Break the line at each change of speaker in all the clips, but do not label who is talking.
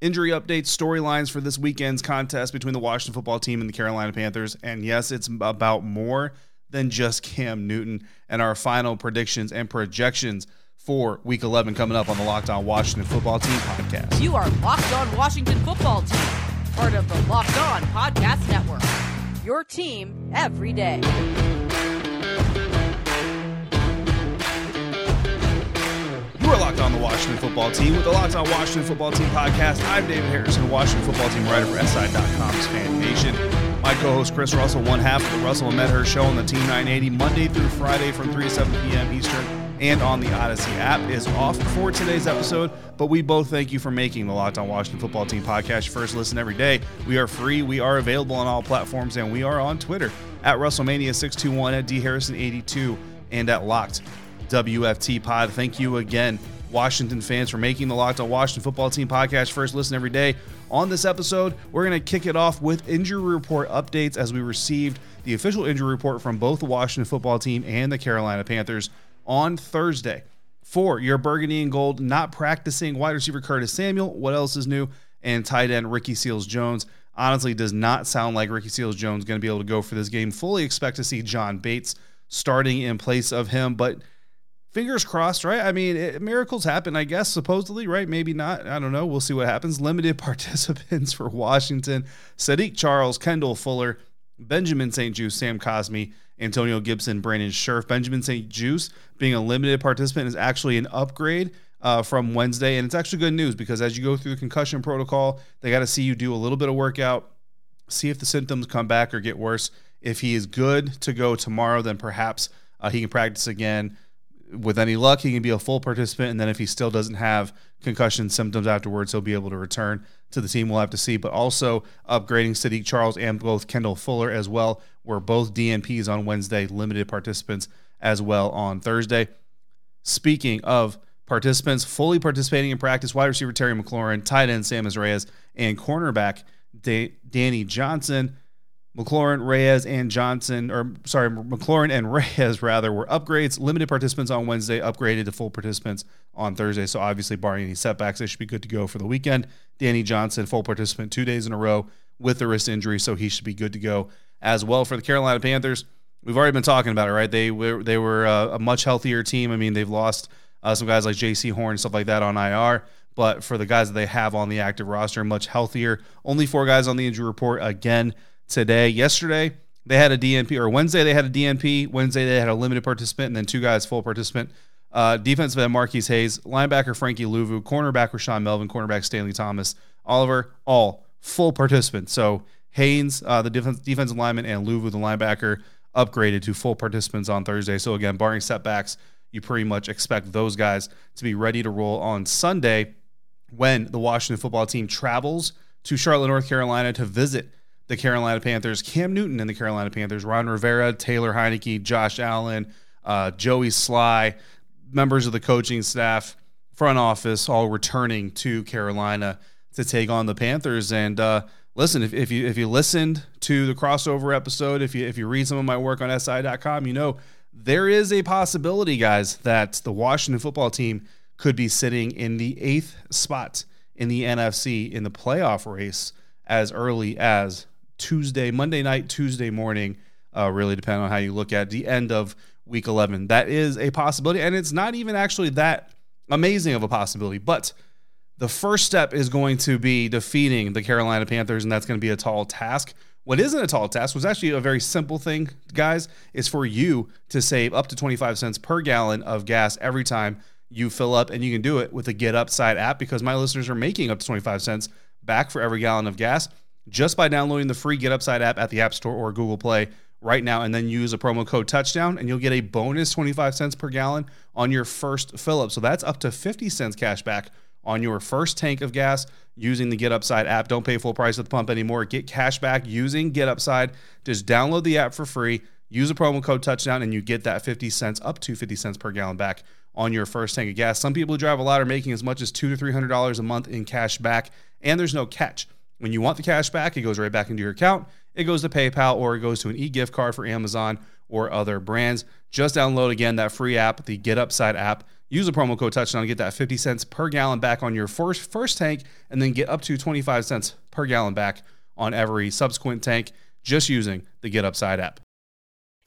Injury updates, storylines for this weekend's contest between the Washington football team and the Carolina Panthers. And yes, it's about more than just Cam Newton and our final predictions and projections for week 11 coming up on the Locked On Washington football team podcast.
You are Locked On Washington football team, part of the Locked On Podcast Network. Your team every day.
Are locked on the Washington football team with the Locked On Washington football team podcast. I'm David Harrison, Washington football team writer for SI.com's Fan Nation. My co host Chris Russell, one half of the Russell and Medhurst show on the Team 980, Monday through Friday from 3 to 7 p.m. Eastern and on the Odyssey app, is off for today's episode. But we both thank you for making the Locked On Washington football team podcast your first listen every day. We are free, we are available on all platforms, and we are on Twitter at Russellmania621, at DHarrison82, and at Locked WFT Pod. Thank you again, Washington fans, for making the Locked On Washington Football Team podcast first listen every day. On this episode, we're going to kick it off with injury report updates as we received the official injury report from both the Washington Football Team and the Carolina Panthers on Thursday. For your burgundy and gold, not practicing wide receiver Curtis Samuel. What else is new? And tight end Ricky Seals Jones. Honestly, does not sound like Ricky Seals Jones going to be able to go for this game. Fully expect to see John Bates starting in place of him, but fingers crossed, right? I mean, it, miracles happen, I guess, supposedly, right? Maybe not. I don't know. We'll see what happens. Limited participants for Washington Saahdiq Charles, Kendall Fuller, Benjamin St. Juste, Sam Cosmi, Antonio Gibson, Brandon Scherff. Benjamin St. Juste being a limited participant is actually an upgrade. Uh, from Wednesday, and it's actually good news because as you go through the concussion protocol, they got to see you do a little bit of workout, see if the symptoms come back or get worse. If he is good to go tomorrow, then perhaps uh, he can practice again with any luck, he can be a full participant. And then if he still doesn't have concussion symptoms afterwards, he'll be able to return to the team. We'll have to see. But also upgrading Saahdiq Charles and both Kendall Fuller as well were both DNPs on Wednesday, limited participants as well on Thursday. Speaking of participants fully participating in practice, wide receiver Terry McLaurin, tight end Sam Reyes, and cornerback Danny Johnson. McLaurin, Reyes, and Johnson, or sorry, McLaurin and Reyes rather, were upgrades. Limited participants on Wednesday, upgraded to full participants on Thursday. So obviously, barring any setbacks, they should be good to go for the weekend. Danny Johnson, full participant two days in a row with the wrist injury, so he should be good to go as well for the Carolina Panthers. We've already been talking about it, right? They were they were uh, a much healthier team. I mean, they've lost uh, some guys like Jaycee Horn and stuff like that on IR. But for the guys that they have on the active roster, much healthier. Only four guys on the injury report again today. Yesterday, they had a DNP, or Wednesday, they had a DNP. Wednesday, they had a limited participant, and then two guys full participant. Uh, defensive end Marquis Haynes, linebacker Frankie Luvu, cornerback Rashaan Melvin, cornerback Stanley Thomas, Oliver, all full participants. So Haynes, uh, the defense, defensive lineman, and Luvu, the linebacker, upgraded to full participants on Thursday. So again, barring setbacks, you pretty much expect those guys to be ready to roll on Sunday when the Washington football team travels to Charlotte, North Carolina to visit the Carolina Panthers, Cam Newton and the Carolina Panthers, Ron Rivera, Taylor Heinicke, Josh Allen, uh, Joey Slye, members of the coaching staff, front office, all returning to Carolina to take on the Panthers. And uh, listen, if, if you if you listened to the crossover episode, if you if you read some of my work on SI.com, you know there is a possibility, guys, that the Washington football team could be sitting in the eighth spot in the NFC in the playoff race as early as Tuesday, Monday night, Tuesday morning, uh, really depending on how you look at the end of week 11. That is a possibility. And it's not even actually that amazing of a possibility. But the first step is going to be defeating the Carolina Panthers, and that's going to be a tall task. What isn't a tall task was actually a very simple thing, guys, is for you to save up to 25 cents per gallon of gas every time you fill up, and you can do it with the Get Upside app because my listeners are making up to 25 cents back for every gallon of gas just by downloading the free Get Upside app at the App Store or Google Play right now and then use a promo code touchdown and you'll get a bonus 25 cents per gallon on your first fill up. So that's up to 50 cents cash back on your first tank of gas using the Get Upside app. Don't pay full price at the pump anymore. Get cash back using Get Upside. Just download the app for free. Use a promo code touchdown and you get that 50 cents up to 50 cents per gallon back on your first tank of gas. Some people who drive a lot are making as much as two to three hundred dollars a month in cash back, and there's no catch. When you want the cash back, it goes right back into your account. It goes to PayPal or it goes to an e-gift card for Amazon or other brands. Just download again that free app, the Get Upside app. Use the promo code touchdown to get that 50 cents per gallon back on your first first tank, and then get up to 25 cents per gallon back on every subsequent tank just using the Get Upside app.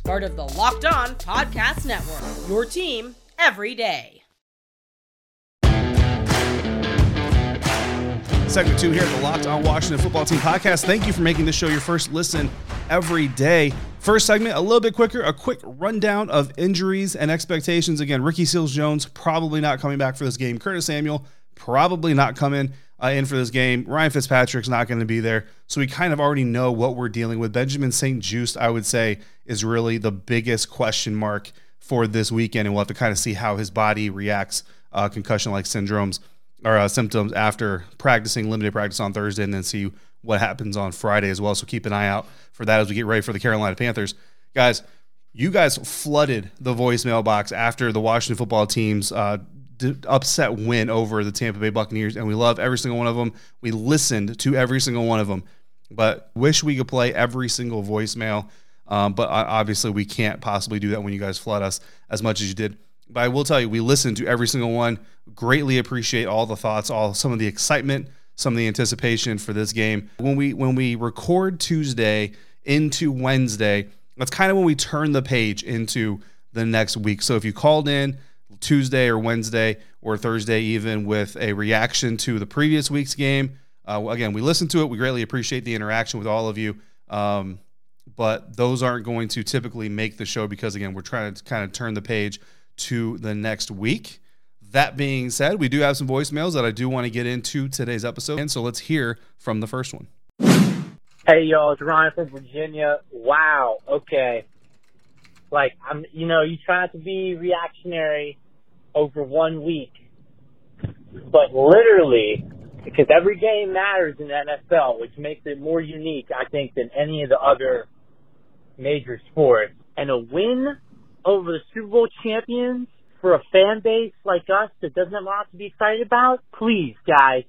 part of the Locked On Podcast Network. Your team every day.
Segment two here at the Locked On Washington Football Team podcast. Thank you for making this show your first listen every day. First segment, a little bit quicker, a quick rundown of injuries and expectations. Again, Ricky Seals Jones probably not coming back for this game. Curtis Samuel probably not coming uh, in for this game. Ryan Fitzpatrick's not going to be there. So we kind of already know what we're dealing with. Benjamin St. Juste, I would say, is really the biggest question mark for this weekend. And we'll have to kind of see how his body reacts, uh, concussion like syndromes or uh, symptoms after practicing limited practice on Thursday, and then see what happens on Friday as well. So keep an eye out for that as we get ready for the Carolina Panthers, guys. You guys flooded the voicemail box after the Washington football team's uh, upset win over the Tampa Bay Buccaneers, and we love every single one of them. We listened to every single one of them, but wish we could play every single voicemail. Um, but obviously, we can't possibly do that when you guys flood us as much as you did. But I will tell you, we listened to every single one. Greatly appreciate all the thoughts, all some of the excitement, some of the anticipation for this game. When we when we record Tuesday into Wednesday, that's kind of when we turn the page into the next week. So if you called in Tuesday or Wednesday or Thursday, even with a reaction to the previous week's game, uh, again, we listen to it. We greatly appreciate the interaction with all of you. Um, but those aren't going to typically make the show because, again, we're trying to kind of turn the page to the next week. That being said, we do have some voicemails that I do want to get into today's episode. And so let's hear from the first one.
Hey y'all, it's Ryan from Virginia. Wow, okay. Like I'm you know, you try to be reactionary over one week. But literally because every game matters in the NFL, which makes it more unique, I think, than any of the other major sports. And a win over the Super Bowl champions for a fan base like us that doesn't have a lot to be excited about, please, guys,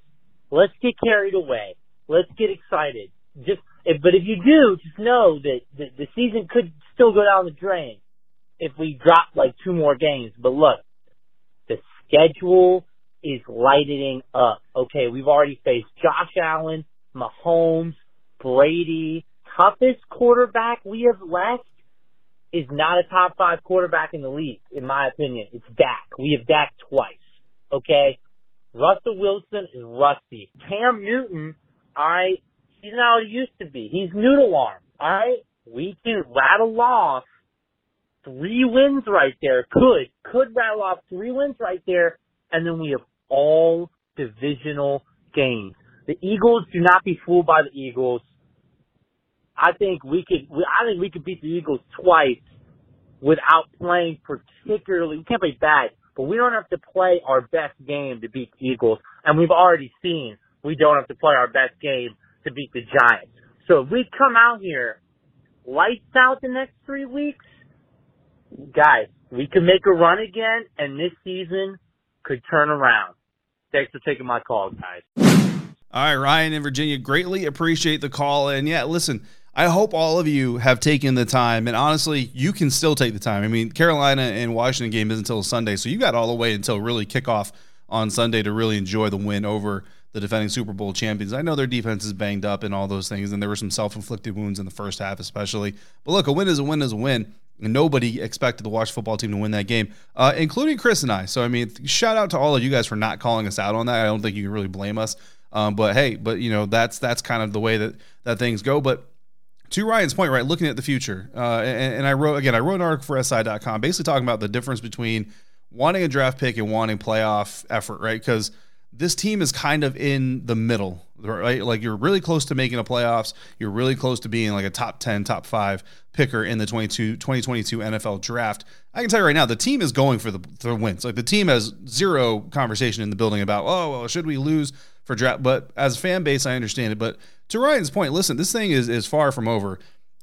let's get carried away. Let's get excited. Just, but if you do, just know that the, the season could still go down the drain if we drop like two more games. But look, the schedule is lighting up. Okay, we've already faced Josh Allen, Mahomes, Brady, toughest quarterback we have left is not a top five quarterback in the league, in my opinion. It's Dak. We have Dak twice. Okay? Russell Wilson is rusty. Cam Newton, I he's not what he used to be. He's noodle arm. Alright? We can rattle off three wins right there. Could, could rattle off three wins right there, and then we have all divisional games. The Eagles do not be fooled by the Eagles. I think we could. I think we could beat the Eagles twice without playing particularly. We can't play bad, but we don't have to play our best game to beat the Eagles, and we've already seen we don't have to play our best game to beat the Giants. So if we come out here lights out the next three weeks, guys, we could make a run again, and this season could turn around. Thanks for taking my call, guys.
All right, Ryan in Virginia, greatly appreciate the call. And yeah, listen, I hope all of you have taken the time, and honestly, you can still take the time. I mean, Carolina and Washington game isn't until Sunday, so you got all the way until really kickoff on Sunday to really enjoy the win over the defending Super Bowl champions. I know their defense is banged up and all those things, and there were some self-inflicted wounds in the first half, especially. But look, a win is a win is a win. And nobody expected the Washington football team to win that game, uh, including Chris and I. So, I mean, shout out to all of you guys for not calling us out on that. I don't think you can really blame us Um, but hey, but you know that's that's kind of the way that that things go. But to Ryan's point, right, looking at the future, uh, and, and I wrote again, I wrote an article for SI.com, basically talking about the difference between wanting a draft pick and wanting playoff effort, right? Because this team is kind of in the middle, right? Like you're really close to making a playoffs. You're really close to being like a top 10, top five picker in the 22, 2022 NFL draft. I can tell you right now, the team is going for the, the wins. Like the team has zero conversation in the building about, oh, well, should we lose for draft? But as a fan base, I understand it. But to Ryan's point, listen, this thing is, is far from over.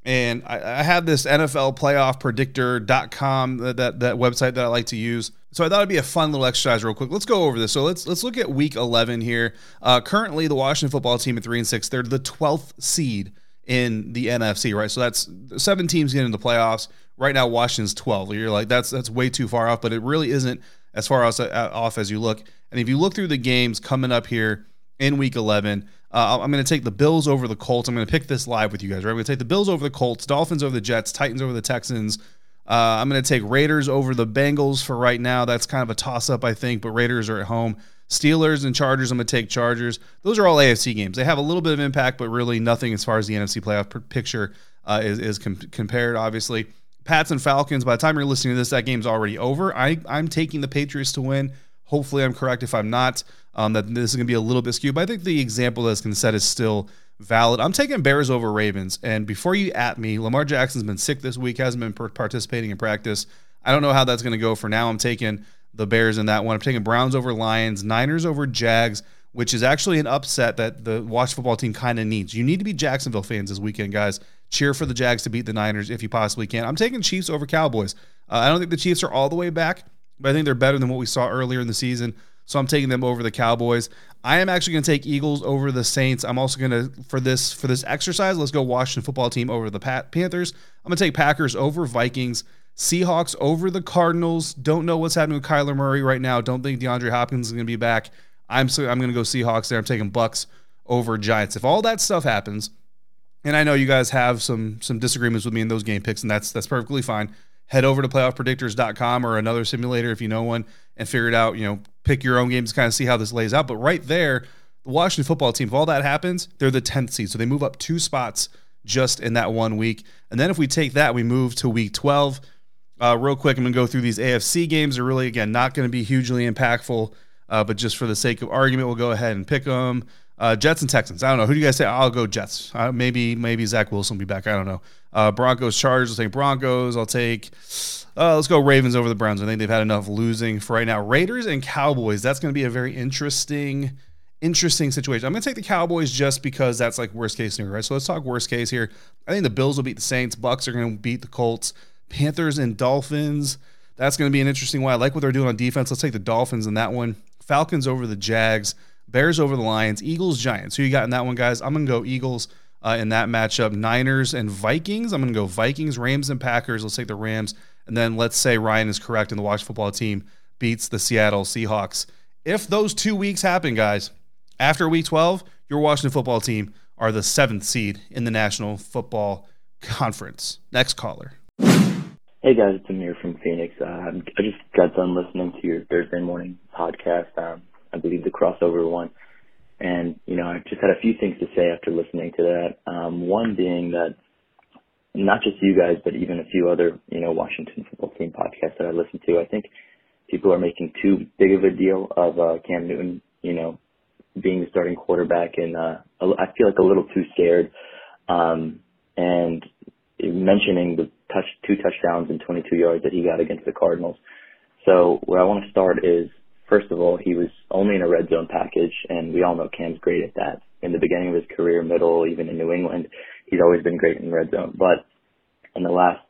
And I, I have this NFL playoff predictor.com, that, uh, that, that website that I like to use. So I thought it'd be a fun little exercise real quick. Let's go over this. So let's let's look at week 11 here. Uh, currently, the Washington football team at 3 and 6, they're the 12th seed in the NFC, right? So that's seven teams getting into the playoffs. Right now, Washington's 12. You're like, that's that's way too far off, but it really isn't as far off as you look. And if you look through the games coming up here in week 11, uh, I'm going to take the Bills over the Colts. I'm going to pick this live with you guys, right? I'm going to take the Bills over the Colts, Dolphins over the Jets, Titans over the Texans. Uh, I'm going to take Raiders over the Bengals for right now. That's kind of a toss up, I think, but Raiders are at home. Steelers and Chargers, I'm going to take Chargers. Those are all AFC games. They have a little bit of impact, but really nothing as far as the NFC playoff picture uh, is, is com- compared, obviously. Pats and Falcons, by the time you're listening to this, that game's already over. I, I'm taking the Patriots to win. Hopefully, I'm correct if I'm not. Um, that this is going to be a little bit skewed, but I think the example that's going to set is still valid. I'm taking Bears over Ravens. And before you at me, Lamar Jackson's been sick this week, hasn't been participating in practice. I don't know how that's going to go for now. I'm taking the Bears in that one. I'm taking Browns over Lions, Niners over Jags, which is actually an upset that the Washington football team kind of needs. You need to be Jacksonville fans this weekend, guys. Cheer for the Jags to beat the Niners if you possibly can. I'm taking Chiefs over Cowboys. Uh, I don't think the Chiefs are all the way back but I think they're better than what we saw earlier in the season. So I'm taking them over the Cowboys. I am actually going to take Eagles over the Saints. I'm also going to for this for this exercise. Let's go Washington football team over the Panthers. I'm going to take Packers over Vikings. Seahawks over the Cardinals. Don't know what's happening with Kyler Murray right now. Don't think DeAndre Hopkins is going to be back. I'm so I'm going to go Seahawks there. I'm taking Bucs over Giants. If all that stuff happens, and I know you guys have some some disagreements with me in those game picks, and that's that's perfectly fine head over to playoffpredictors.com or another simulator if you know one and figure it out. You know, pick your own games, kind of see how this lays out. But right there, the Washington football team, if all that happens, they're the 10th seed. So they move up two spots just in that one week. And then if we take that, we move to week 12. Uh, real quick, I'm going to go through these AFC games. They're really, again, not going to be hugely impactful, uh, but just for the sake of argument, we'll go ahead and pick them. Uh, Jets and Texans. I don't know. Who do you guys say? I'll go Jets. Uh, maybe maybe Zach Wilson will be back. I don't know. Uh, Broncos, Chargers. I'll take Broncos. I'll take. Uh, let's go Ravens over the Browns. I think they've had enough losing for right now. Raiders and Cowboys. That's going to be a very interesting, interesting situation. I'm going to take the Cowboys just because that's like worst case scenario, right? So let's talk worst case here. I think the Bills will beat the Saints. Bucs are going to beat the Colts. Panthers and Dolphins. That's going to be an interesting one. I like what they're doing on defense. Let's take the Dolphins in that one. Falcons over the Jags. Bears over the Lions, Eagles, Giants. Who you got in that one, guys? I'm going to go Eagles uh, in that matchup. Niners and Vikings. I'm going to go Vikings, Rams, and Packers. Let's take the Rams. And then let's say Ryan is correct and the Washington football team beats the Seattle Seahawks. If those two weeks happen, guys, after week 12, your Washington football team are the seventh seed in the National Football Conference. Next caller.
Hey guys, it's Amir from Phoenix. Uh, I just got done listening to your Thursday morning podcast. Um, I believe the crossover one. And, you know, I just had a few things to say after listening to that. Um, one being that not just you guys, but even a few other, you know, Washington football team podcasts that I listen to, I think people are making too big of a deal of, uh, Cam Newton, you know, being the starting quarterback and, uh, I feel like a little too scared. Um, and mentioning the touch, two touchdowns and 22 yards that he got against the Cardinals. So where I want to start is First of all, he was only in a red zone package, and we all know Cam's great at that. In the beginning of his career, middle, even in New England, he's always been great in red zone. But in the last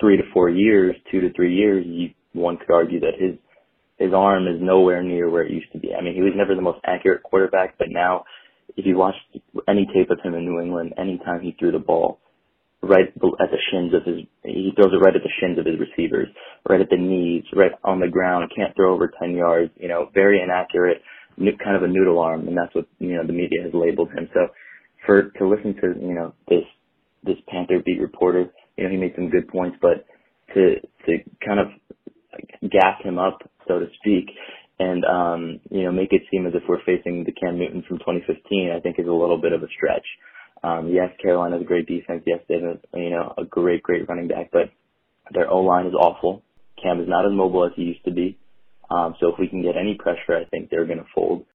three to four years, two to three years, you, one could argue that his his arm is nowhere near where it used to be. I mean, he was never the most accurate quarterback, but now, if you watch any tape of him in New England, anytime he threw the ball, right at the shins of his, he throws it right at the shins of his receivers, right at the knees, right on the ground, can't throw over 10 yards, you know, very inaccurate, kind of a noodle arm, and that's what, you know, the media has labeled him. So for, to listen to, you know, this, this Panther beat reporter, you know, he made some good points, but to, to kind of gas him up, so to speak, and um, you know make it seem as if we're facing the Cam Newton from 2015, I think is a little bit of a stretch. Um, yes, Carolina's a great defense. Yes, they have a, you know a great great running back, but their O line is awful. Cam is not as mobile as he used to be. Um, so if we can get any pressure, I think they're going to fold.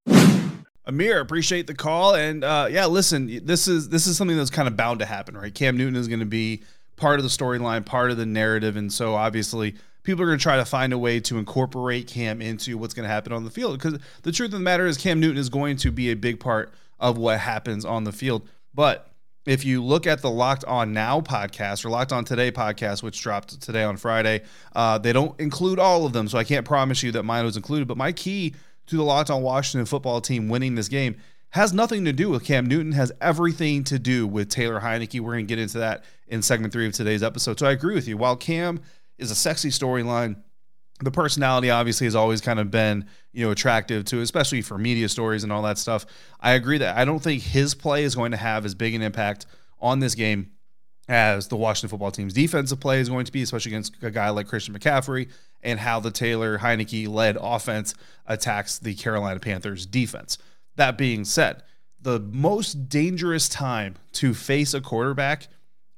Amir, appreciate the call, and uh, yeah, listen, this is this is something that's kind of bound to happen, right? Cam Newton is going to be part of the storyline, part of the narrative, and so obviously people are going to try to find a way to incorporate Cam into what's going to happen on the field. Because the truth of the matter is, Cam Newton is going to be a big part of what happens on the field. But if you look at the Locked On Now podcast or Locked On Today podcast, which dropped today on Friday, uh, they don't include all of them, so I can't promise you that mine was included. But my key to the Locked On Washington football team winning this game has nothing to do with Cam Newton, has everything to do with Taylor Heinicke. We're going to get into that in segment three of today's episode. So I agree with you. While Cam is a sexy storyline, the personality obviously has always kind of been you know attractive to especially for media stories and all that stuff. I agree that i don't think his play is going to have as big an impact on this game as the washington football team's defensive play is going to be especially against a guy like christian mccaffrey and how the taylor heinicke led offense attacks the carolina panthers defense. That being said the most dangerous time to face a quarterback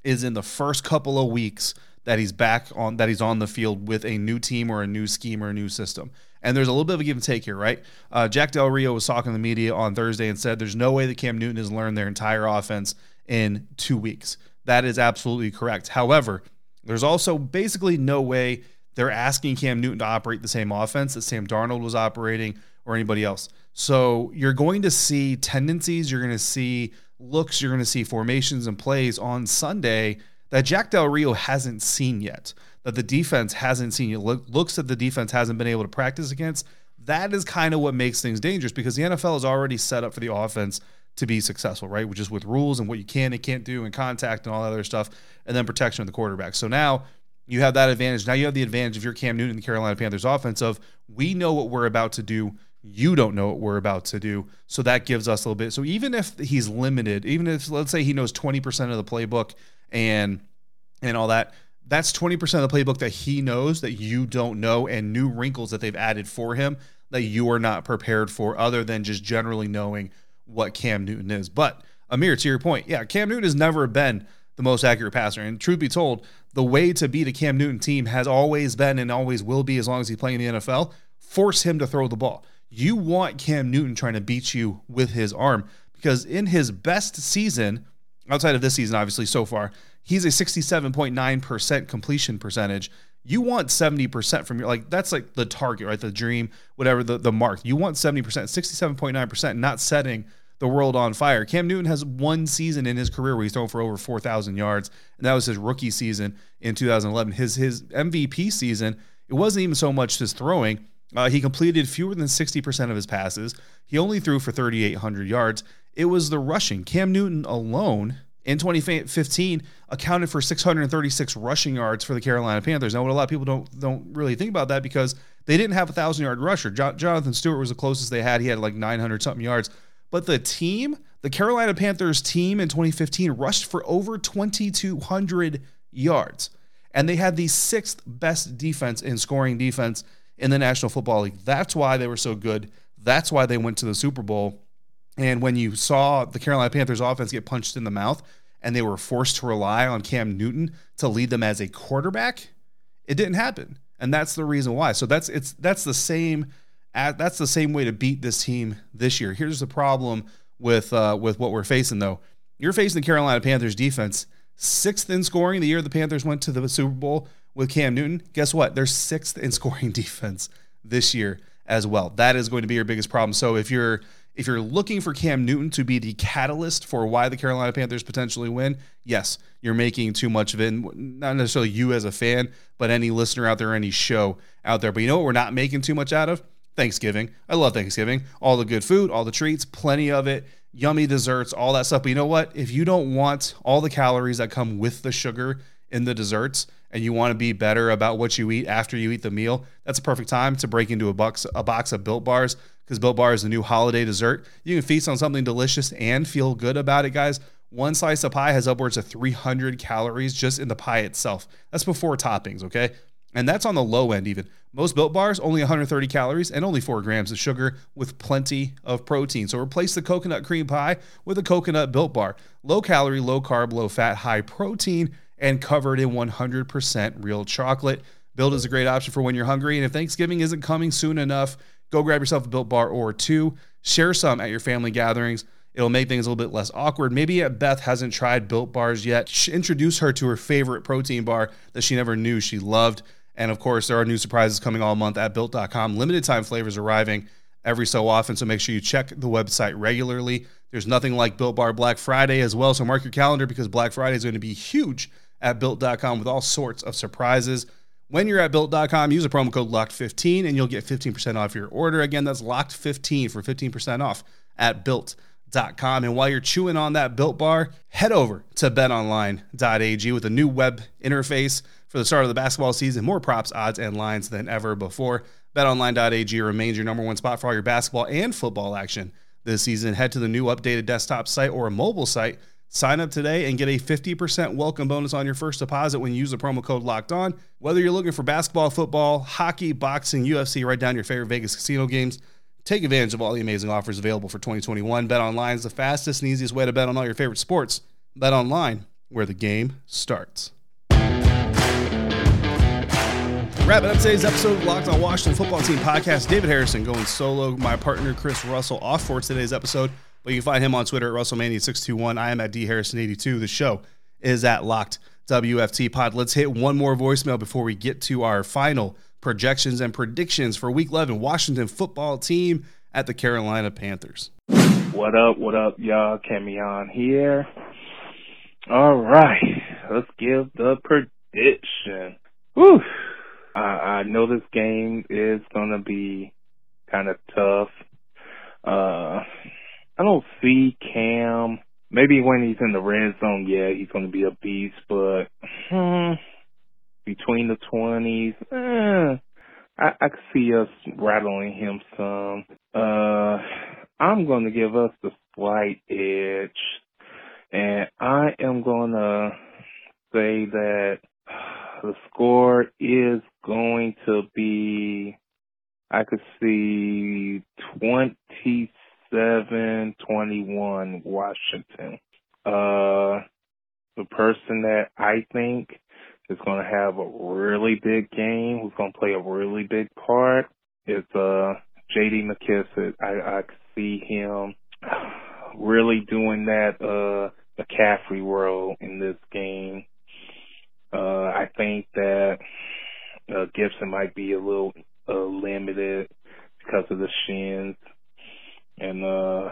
is in the first couple of weeks that he's back on that he's on the field with a new team or a new scheme or a new system. And there's a little bit of a give and take here, right? Uh, Jack Del Rio was talking to the media on Thursday and said there's no way that Cam Newton has learned their entire offense in two weeks. That is absolutely correct. However, there's also basically no way they're asking Cam Newton to operate the same offense that Sam Darnold was operating or anybody else. So you're going to see tendencies, you're going to see looks, you're going to see formations and plays on Sunday that Jack Del Rio hasn't seen yet, that the defense hasn't seen yet, look, looks that the defense hasn't been able to practice against. That is kind of what makes things dangerous because the NFL is already set up for the offense to be successful, right? Which is with rules and what you can and can't do and contact and all that other stuff, and then protection of the quarterback. So now you have that advantage. Now you have the advantage of your Cam Newton the Carolina Panthers offense of we know what we're about to do. You don't know what we're about to do. So that gives us a little bit. So even if he's limited, even if let's say he knows 20% of the playbook and and all that that's 20% of the playbook that he knows that you don't know and new wrinkles that they've added for him that you are not prepared for other than just generally knowing what Cam Newton is. But Amir, to your point, yeah, Cam Newton has never been the most accurate passer. And truth be told, the way to beat a Cam Newton team has always been and always will be as long as he's playing in the NFL, force him to throw the ball. You want Cam Newton trying to beat you with his arm because in his best season, outside of this season, obviously, so far, he's a 67.9% completion percentage. You want 70% from your like that's like the target, right? The dream, whatever the, the mark. You want 70%, 67.9%, not setting the world on fire. Cam Newton has one season in his career where he's thrown for over 4,000 yards, and that was his rookie season in 2011. His his MVP season, it wasn't even so much his throwing. Uh, he completed fewer than 60% of his passes. He only threw for 3,800 yards. It was the rushing. Cam Newton alone in 2015 accounted for 636 rushing yards for the Carolina Panthers. Now, what a lot of people don't don't really think about that because they didn't have a thousand yard rusher. Jo- Jonathan Stewart was the closest they had. He had like 900 something yards. But the team, the Carolina Panthers team in 2015, rushed for over 2,200 yards, and they had the sixth best defense in scoring defense in the National Football League. That's why they were so good. That's why they went to the Super Bowl. And when you saw the Carolina Panthers offense get punched in the mouth and they were forced to rely on Cam Newton to lead them as a quarterback, it didn't happen. And that's the reason why. So that's it's that's the same that's the same way to beat this team this year. Here's the problem with uh, with what we're facing though. You're facing the Carolina Panthers defense, sixth in scoring the year the Panthers went to the Super Bowl with Cam Newton. Guess what? They're sixth in scoring defense this year as well. That is going to be your biggest problem. So if you're if you're looking for Cam Newton to be the catalyst for why the Carolina Panthers potentially win, yes, you're making too much of it. Not necessarily you as a fan, but any listener out there, any show out there. But you know what we're not making too much out of? Thanksgiving. I love Thanksgiving. All the good food, all the treats, plenty of it, yummy desserts, all that stuff. But you know what? If you don't want all the calories that come with the sugar in the desserts, and you want to be better about what you eat after you eat the meal, that's a perfect time to break into a box a box of Built Bars because Built Bar is the new holiday dessert. You can feast on something delicious and feel good about it, guys. One slice of pie has upwards of 300 calories just in the pie itself. That's before toppings, okay? And that's on the low end, even. Most built bars, only 130 calories and only 4 grams of sugar with plenty of protein. So replace the coconut cream pie with a coconut built bar. Low calorie, low carb, low fat, high protein, and covered in 100% real chocolate. Built is a great option for when you're hungry. And if Thanksgiving isn't coming soon enough, go grab yourself a built bar or two. Share some at your family gatherings. It'll make things a little bit less awkward. Maybe Beth hasn't tried built bars yet. Introduce her to her favorite protein bar that she never knew she loved. And of course, there are new surprises coming all month at built.com. Limited time flavors arriving every so often. So make sure you check the website regularly. There's nothing like Built Bar Black Friday as well. So mark your calendar because Black Friday is going to be huge at built.com with all sorts of surprises. When you're at built.com, use the promo code LOCKED15 and you'll get 15% off your order. Again, that's LOCKED15 for 15% off at built.com. And while you're chewing on that built bar, head over to betonline.ag with a new web interface for the start of the basketball season. More props, odds, and lines than ever before. BetOnline.ag remains your number one spot for all your basketball and football action this season. Head to the new updated desktop site or a mobile site. Sign up today and get a 50% welcome bonus on your first deposit when you use the promo code locked on. Whether you're looking for basketball, football, hockey, boxing, UFC, right down your favorite Vegas casino games, take advantage of all the amazing offers available for 2021. Bet online is the fastest and easiest way to bet on all your favorite sports. Bet online, where the game starts. Wrapping up today's episode of Locked on Washington Football Team podcast, David Harrison going solo. My partner Chris Russell off for today's episode, but you can find him on Twitter at Russellmania621. I am at dharrison82. The show is at Locked WFT Pod. Let's hit one more voicemail before we get to our final projections and predictions for Week 11 Washington Football Team at the Carolina Panthers.
What up? What up, y'all? Camion here. All right, let's give the prediction. Whew. I, I know this game is gonna be kind of tough. Uh, I don't see Cam. Maybe when he's in the red zone, yeah, he's gonna be a beast. But hmm, between the twenties, eh, I, I could see us rattling him some. Uh, I'm gonna give us the slight edge, and I am gonna say that the score is going to be, I could see 27-21 Washington. Uh, the person that I think is going to have a really big game, who's going to play a really big part, is uh, J.D. McKissic. I, I see him really doing that uh, McCaffrey role in this game. Uh, I think that uh, Gibson might be a little uh, limited because of the shins, and uh,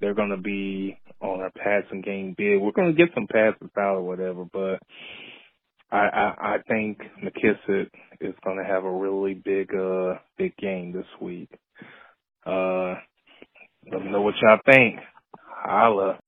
they're going to be on our passing game big. We're going to get some passes out or whatever, but I, I, I think McKissic is going to have a really big, uh, big game this week. Uh, let me know what y'all think. Holla.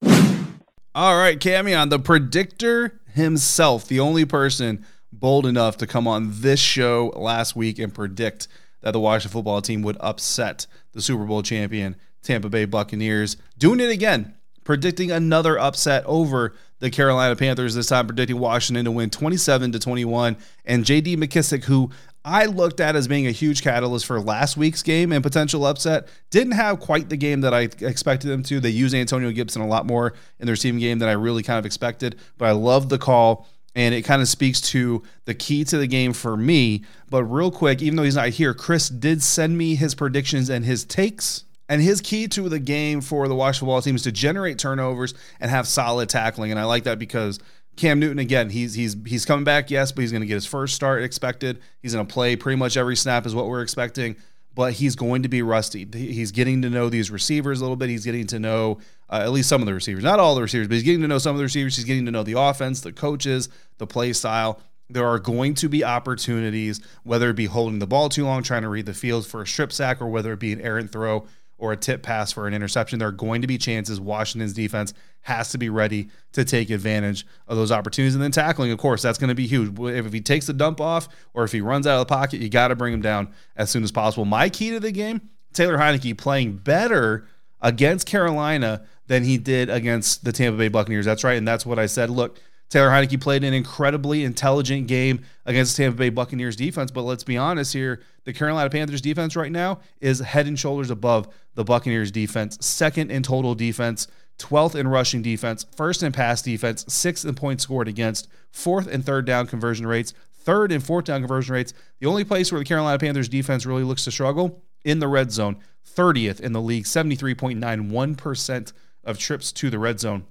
All right, Camion, the predictor himself, the only person bold enough to come on this show last week and predict that the Washington football team would upset the Super Bowl champion Tampa Bay Buccaneers. Doing it again, predicting another upset over the Carolina Panthers, this time predicting Washington to win 27 to 21. And JD McKissic, who I looked at as being a huge catalyst for last week's game and potential upset. Didn't have quite the game that I expected them to. They use Antonio Gibson a lot more in their team game than I really kind of expected, but I love the call. And it kind of speaks to the key to the game for me. But real quick, even though he's not here, Chris did send me his predictions and his takes. And his key to the game for the Washington football team is to generate turnovers and have solid tackling. And I like that because Cam Newton again, he's he's he's coming back, yes, but he's going to get his first start expected. He's going to play pretty much every snap is what we're expecting, but he's going to be rusty. He's getting to know these receivers a little bit. He's getting to know uh, at least some of the receivers, not all the receivers, but he's getting to know some of the receivers. He's getting to know the offense, the coaches, the play style. There are going to be opportunities, whether it be holding the ball too long, trying to read the field for a strip sack, or whether it be an errant throw or a tip pass for an interception. There are going to be chances. Washington's defense has to be ready to take advantage of those opportunities. And then tackling, of course, that's going to be huge. If he takes the dump off or if he runs out of the pocket, you got to bring him down as soon as possible. My key to the game Taylor Heinicke playing better against Carolina than he did against the Tampa Bay Buccaneers. That's right. And that's what I said. Look, Taylor Heinicke played an incredibly intelligent game against the Tampa Bay Buccaneers defense. But let's be honest here the Carolina Panthers defense right now is head and shoulders above the Buccaneers defense, second in total defense. 12th in rushing defense, first in pass defense, sixth in points scored against, fourth and third down conversion rates, third and fourth down conversion rates. The only place where the Carolina Panthers defense really looks to struggle in the red zone, 30th in the league, 73.91% of trips to the red zone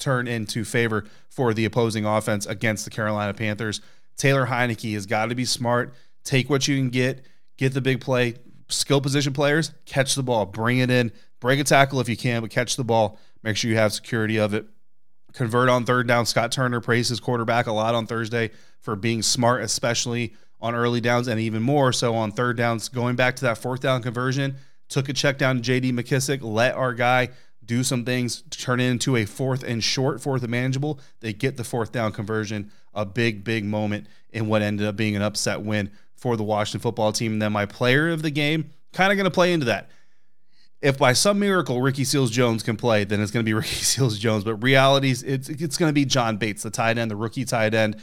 turn into favor for the opposing offense against the Carolina Panthers. Taylor Heinicke has got to be smart, take what you can get, get the big play. Skill position players, catch the ball, bring it in, break a tackle if you can, but catch the ball. Make sure you have security of it. Convert on third down. Scott Turner praised his quarterback a lot on Thursday for being smart, especially on early downs and even more so on third downs. Going back to that fourth down conversion, took a check down to JD McKissic, let our guy do some things, turn it into a fourth and short, fourth and manageable. They get the fourth down conversion, a big, big moment in what ended up being an upset win for the Washington football team. And then my player of the game, kind of going to play into that if by some miracle Ricky Seals Jones can play, then it's going to be Ricky Seals Jones. But realities, it's it's going to be John Bates, the tight end, the rookie tight end.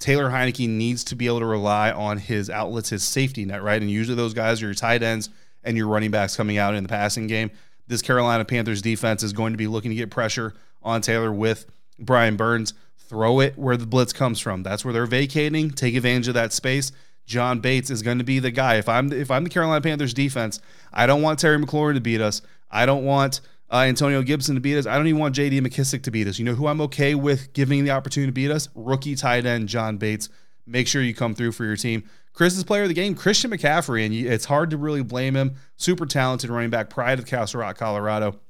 Taylor Heinicke needs to be able to rely on his outlets, his safety net, right? And usually those guys are your tight ends and your running backs coming out in the passing game. This Carolina Panthers defense is going to be looking to get pressure on Taylor with Brian Burns. Throw it where the blitz comes from. That's where they're vacating. Take advantage of that space. John Bates is going to be the guy. If I'm if I'm the Carolina Panthers defense, I don't want Terry McLaurin to beat us. I don't want uh, Antonio Gibson to beat us. I don't even want J.D. McKissic to beat us. You know who I'm okay with giving the opportunity to beat us? Rookie tight end John Bates. Make sure you come through for your team. Chris's player of the game, Christian McCaffrey, and it's hard to really blame him. Super talented running back, pride of Castle Rock, Colorado,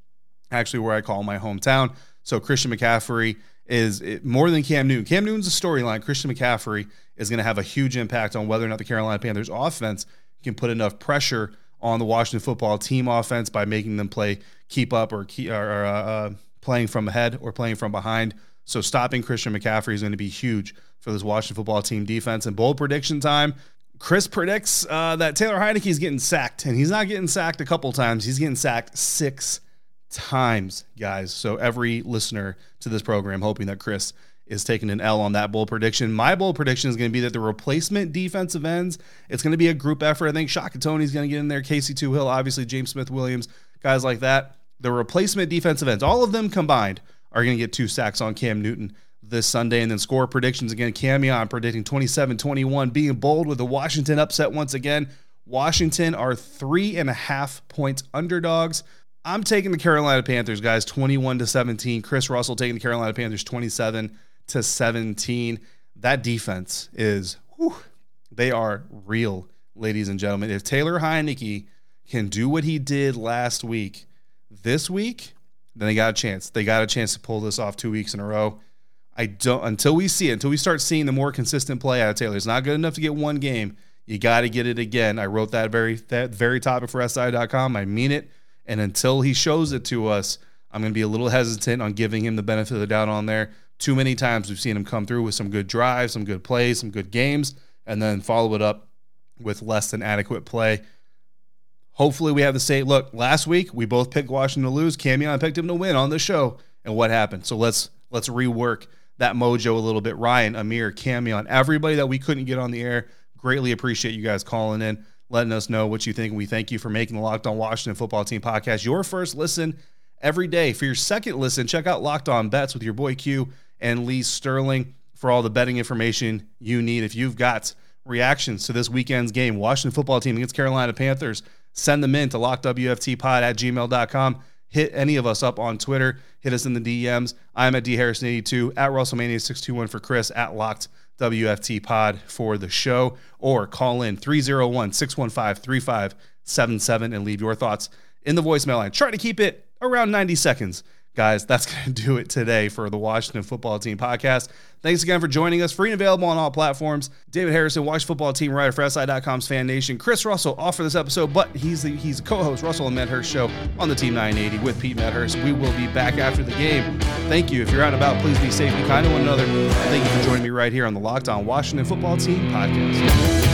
actually where I call my hometown. So Christian McCaffrey is more than Cam Newton. Cam Newton's a storyline. Christian McCaffrey is going to have a huge impact on whether or not the Carolina Panthers offense can put enough pressure on the Washington football team offense by making them play keep up or, keep, or uh, uh, playing from ahead or playing from behind. So stopping Christian McCaffrey is going to be huge for this Washington football team defense. And bold prediction time. Chris predicts uh, that Taylor Heinicke is getting sacked, and he's not getting sacked a couple times. He's getting sacked six times, guys. So every listener to this program hoping that Chris is taking an L on that bold prediction. My bold prediction is going to be that the replacement defensive ends, it's going to be a group effort. I think Shaka Toney's going to get in there. Casey Toohill, obviously James Smith Williams, guys like that. The replacement defensive ends, all of them combined, are going to get two sacks on Cam Newton this Sunday. And then score predictions again. Camion predicting 27 21, being bold with the Washington upset once again. Washington are three and a half points underdogs. I'm taking the Carolina Panthers, guys, 21 to 17. Chris Russell taking the Carolina Panthers 27 to 17. That defense is, whew, they are real, ladies and gentlemen. If Taylor Heinicke can do what he did last week, this week, then they got a chance. They got a chance to pull this off two weeks in a row. I don't until we see it, until we start seeing the more consistent play out of Taylor. It's not good enough to get one game. You got to get it again. I wrote that very that very topic for SI.com. I mean it. And until he shows it to us, I'm going to be a little hesitant on giving him the benefit of the doubt on there. Too many times we've seen him come through with some good drives, some good plays, some good games, and then follow it up with less than adequate play. Hopefully, we have the same look. Last week, we both picked Washington to lose. Camion picked him to win on the show, and what happened? So let's let's rework that mojo a little bit. Ryan, Amir, Camion, everybody that we couldn't get on the air, greatly appreciate you guys calling in letting us know what you think. We thank you for making the Locked On Washington Football Team podcast your first listen every day. For your second listen, check out Locked On Bets with your boy Q and Lee Sterling for all the betting information you need. If you've got reactions to this weekend's game, Washington football team against Carolina Panthers, send them in to lockedwftpod at gmail.com. Hit any of us up on Twitter. Hit us in the DMs. I'm at dharrison82, at Russellmania621 for Chris, at Locked WFT Pod for the show, or call in 301 615 3577 and leave your thoughts in the voicemail line. Try to keep it around 90 seconds. Guys, that's going to do it today for the Washington Football Team podcast. Thanks again for joining us. Free and available on all platforms. David Harrison, Washington Football Team writer for SI.com's Fan Nation. Chris Russell off for this episode, but he's the, he's co-host Russell and Medhurst show on the Team 980 with Pete Medhurst. We will be back after the game. Thank you. If you're out and about, please be safe, be kind to one another. Thank you for joining me right here on the Locked On Washington Football Team podcast.